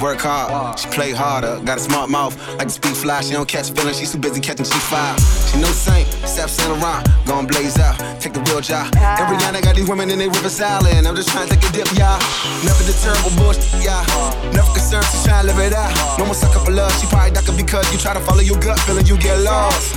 work hard, she play harder. Got a smart mouth, like to speak fly. She don't catch feelings, she's too busy catching G5. She no saint, Sap Saint Laurent, gon' blaze out, take the real job. Every night I got these women in they rivers island. I'm just trying to take a dip, y'all. Never deterred oh, bullshit, y'all. Never concerned, she trying to live it out. No more sucker for love, she probably ducking because you try to follow your gut feeling, you get lost.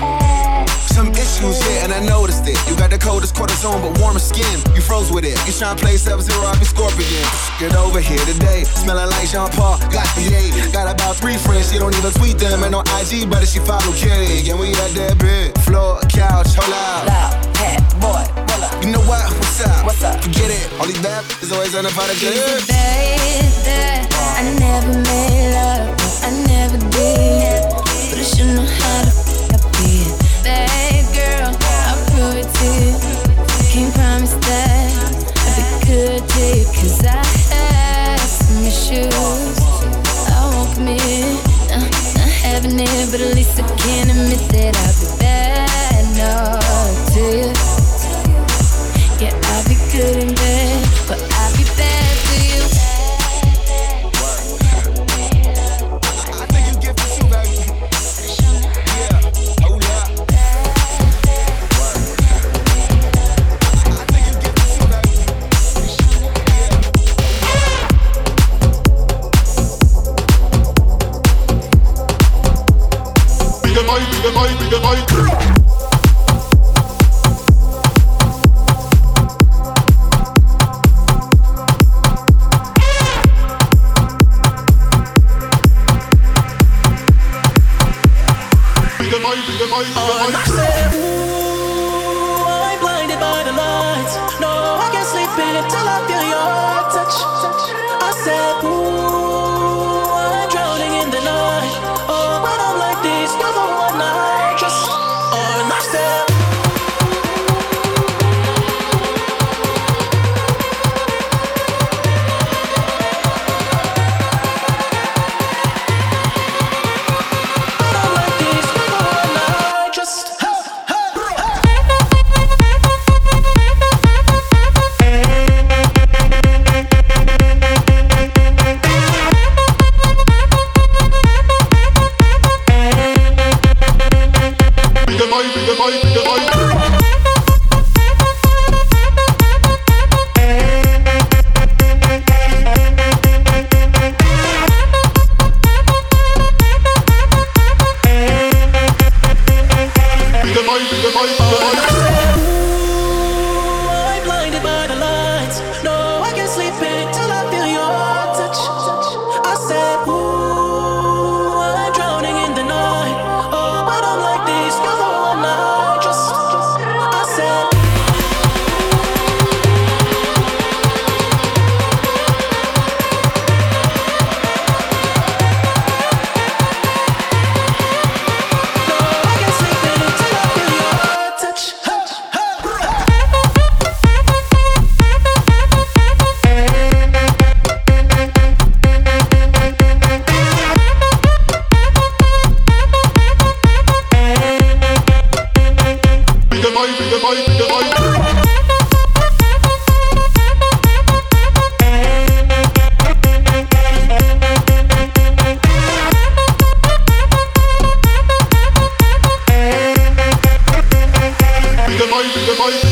Some issues, yeah, and I noticed it. You got the coldest cortisone, but warmer skin. You froze with it. You tryna to play seven zero, zero, I be scorpion. Get over here today, smelling like Jean Paul, got the eight. Got about three friends, she don't even tweet them, ain't no IG, but she follow K. And we at that bed, floor, couch, hold out. Loud, hat, boy, pull up. You know what? What's up? What's up? Forget it, all these bad is always the part of baby, I never made love, I never did, but I should know how to be a bad girl. I'll prove it to you. Can't promise that. Cause I I won't commit, uh, it, but at least I can admit that I'll be bad enough to you. Yeah, I'll be good and bad. the voice.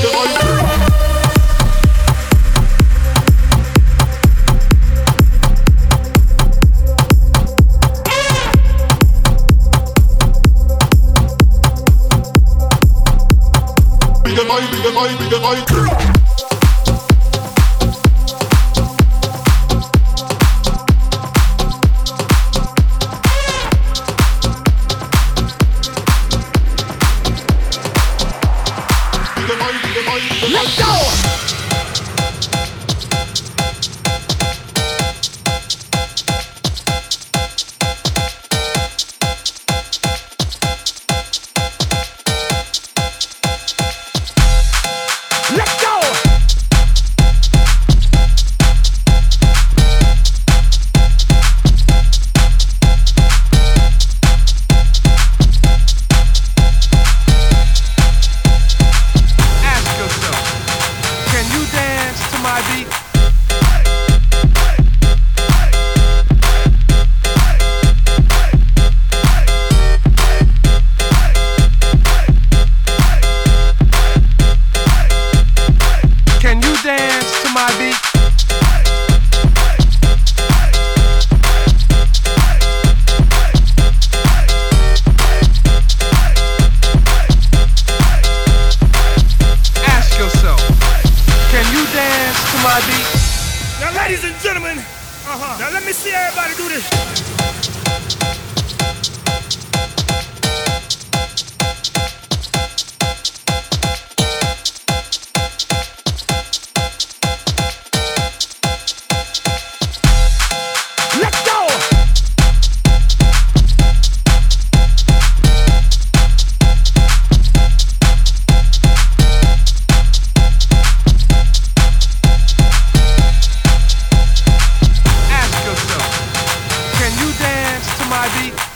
Abby.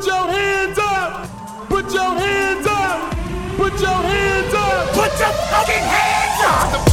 Put your hands up! Put your hands up! Put your hands up! Put your fucking hands up!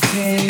This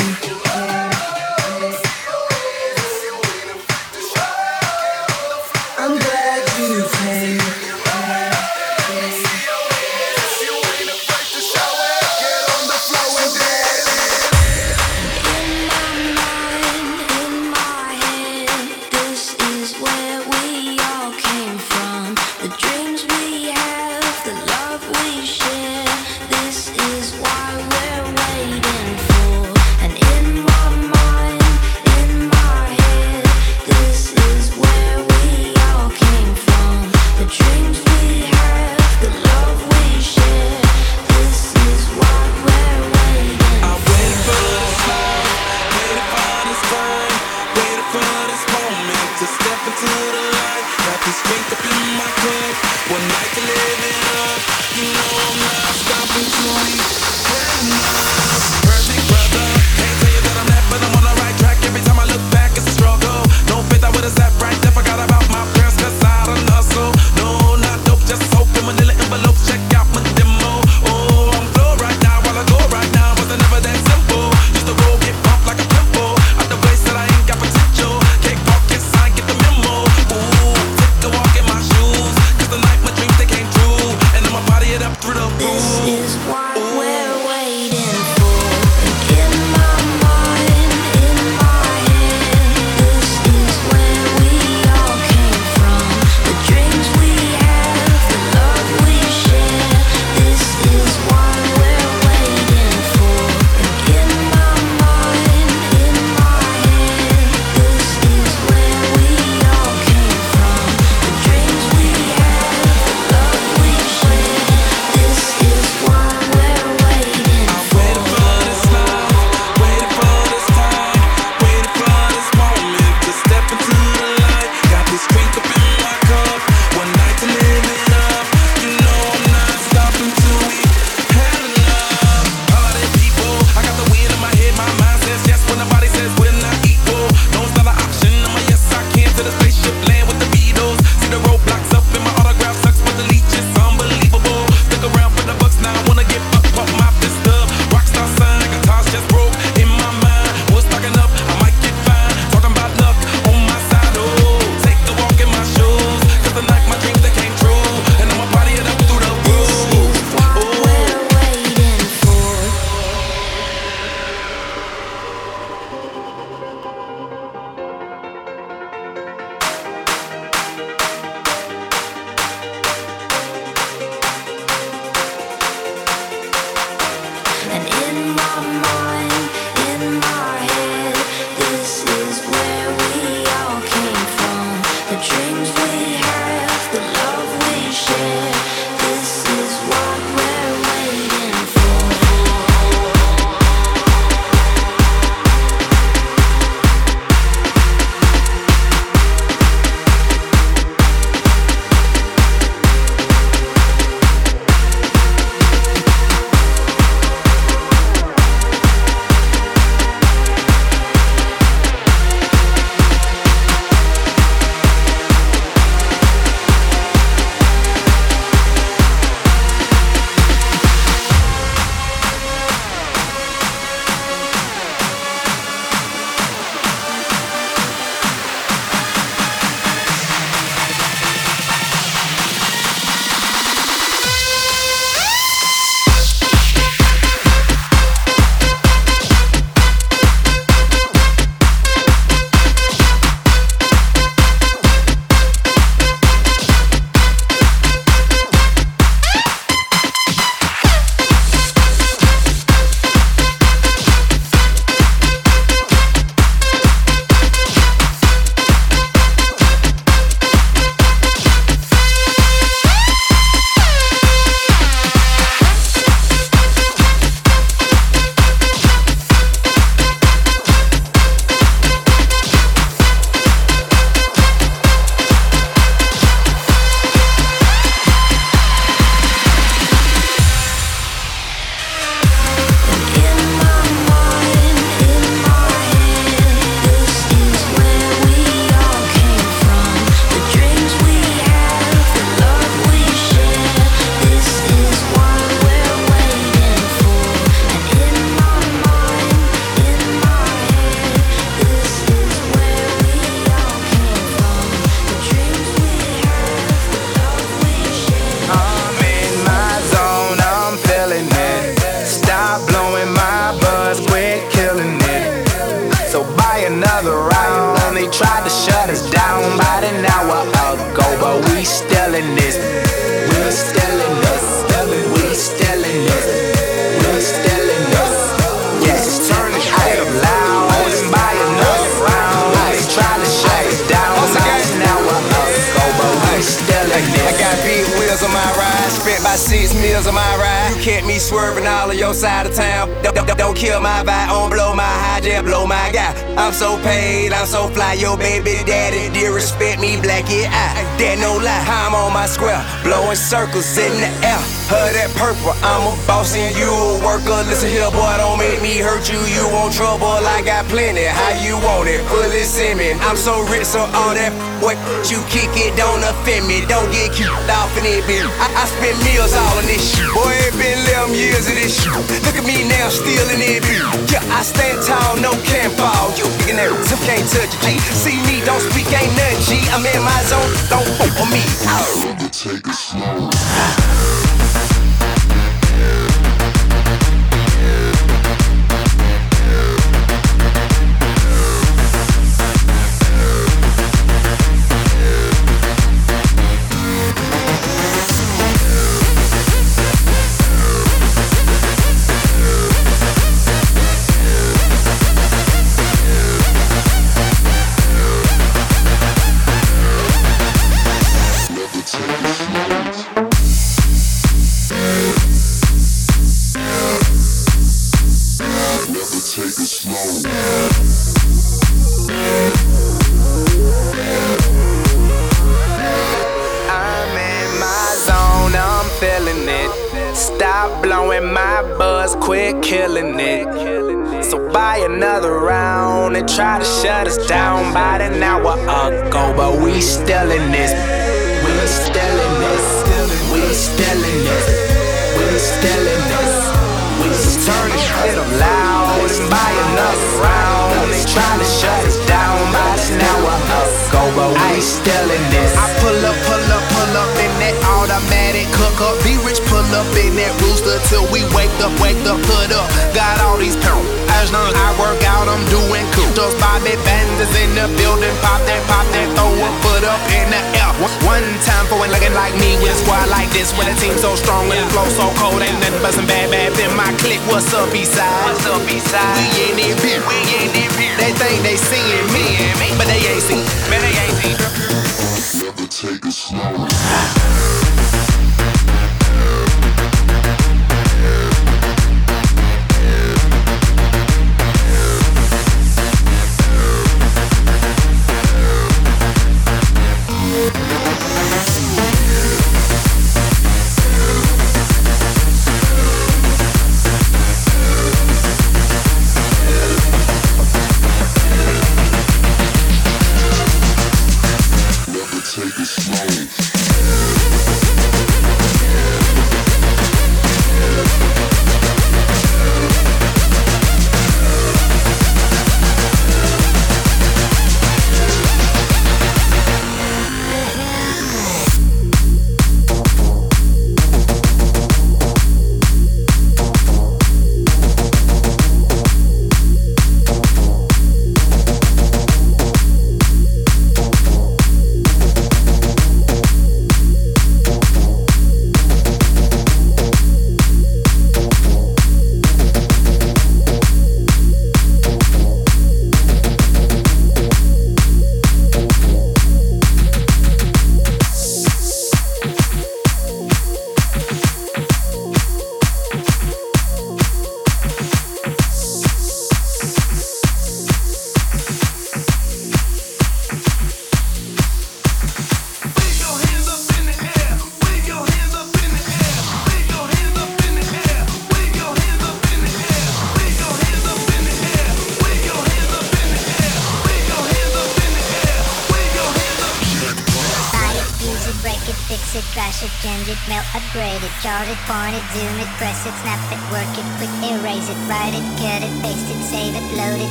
Don't speak, ain't none, G. I'm in my zone. Don't fuck with me. Oh. Take it slow.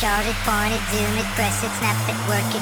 Chart it, point it, zoom it, press it, snap it, work it.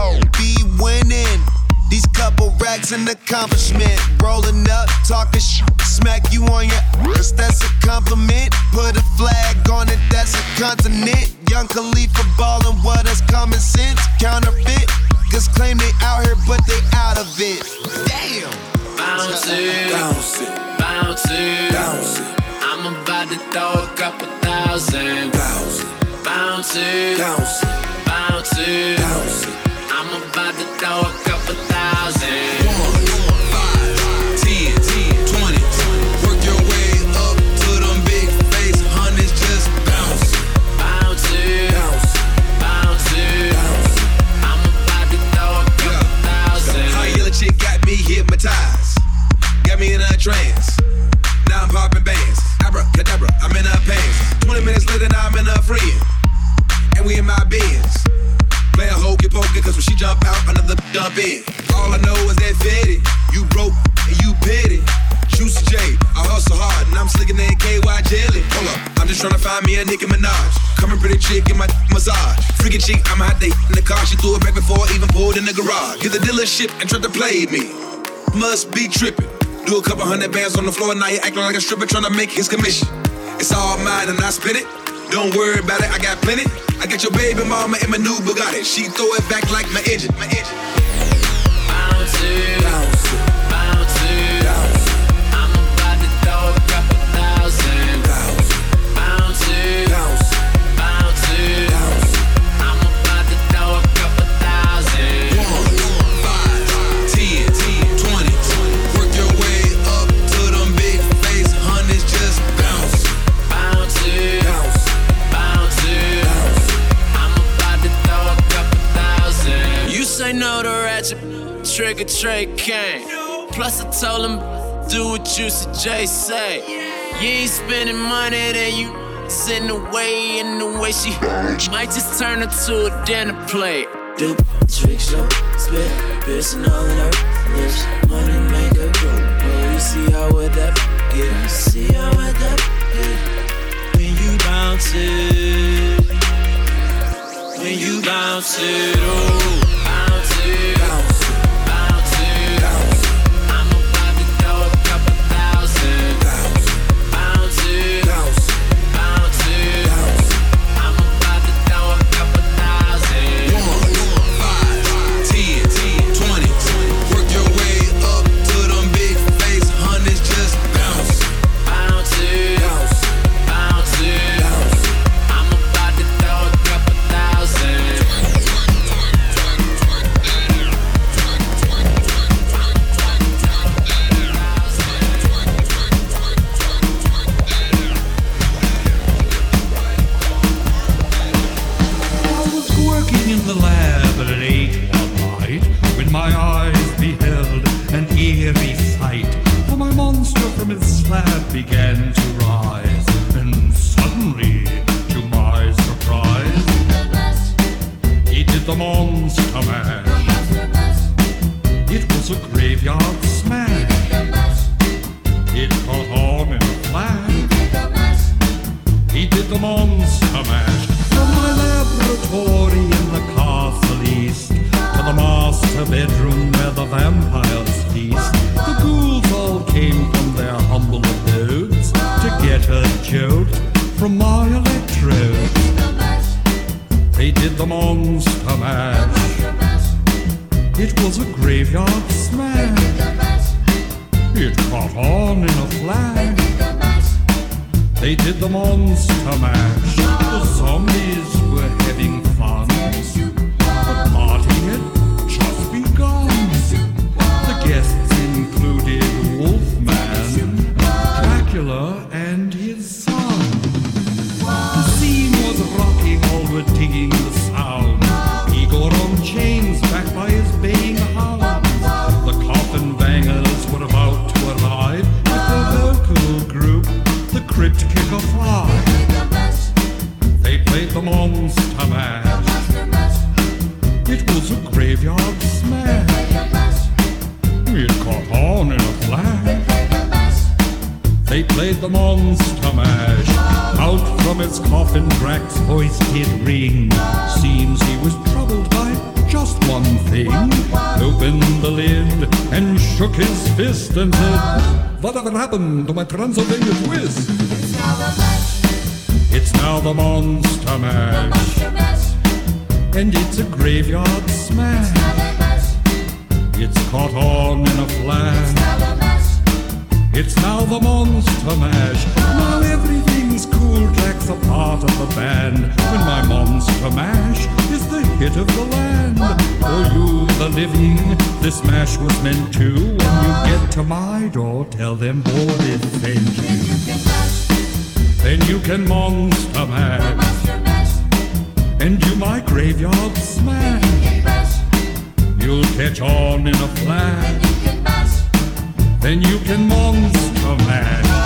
Why them hoes be winning. These couple racks an accomplishment. Rolling up, talking sh- smack you on your ass. That's a compliment. Put a flag on it, that's a continent. Young Khalifa ballin', what is common sense? Counterfeit. Cause claim they out here, but they out of it. Damn. Bounce it, bounce it, bounce it, bounce it. I'm about to throw a couple thousand. Bounce it, bounce it, bounce it, bounce it, bounce it. I'm about to throw a couple thousand. Ten, twenty. Work your way up to them big face hundreds, just bounce. Bounce bounce bounce. I'm about to throw a couple thousand. Yellow chick got me hypnotized. Got me in a trance. Now I'm popping bands. I'm in pants. 20 minutes later, now I'm in her friend. And we in my bins. Playing hokey pokey, cause when she jump out, another dump in. All I know is that Fetty, you broke and you petty. Juicy J, I hustle hard and I'm slicking that KY jelly. Hold up, I'm just trying to find me a Nicki Minaj. Coming pretty chick in my massage. Freaking chick, I'ma have to in the car. She threw it back before I even pulled in the garage. Get the dealership and tried to play me. Must be tripping. Do a couple hundred bands on the floor, now he acting like a stripper trying to make his commission. It's all mine and I spin it. Don't worry about it, I got plenty. I got your baby mama in my new Bugatti. She throw it back like my engine. My engine. Or treat king. Plus I told him do what you J say. You ain't spending money, then you sitting away in the way she might just turn her to a dinner plate. Do trick show, spit, piercing all in her lips. Money make her go. Oh, you see how wet that get? See how wet that get? When you bounce it, when you bounce it, oh, bounce it, bounce it, bounce Whatever happened to my Transylvania twist? It's now the monster mash. And it's a graveyard smash. It's caught on in a flash. It's now the monster mash. Now everything's cool. Drac's a part of the band. When my monster mash is the hit of the land. For you, the living, this mash was meant to. When you get to my door, tell them Boris sent you. Then you can monster mash. And do my graveyard smash. You'll catch on in a flash. Then you can monster mash.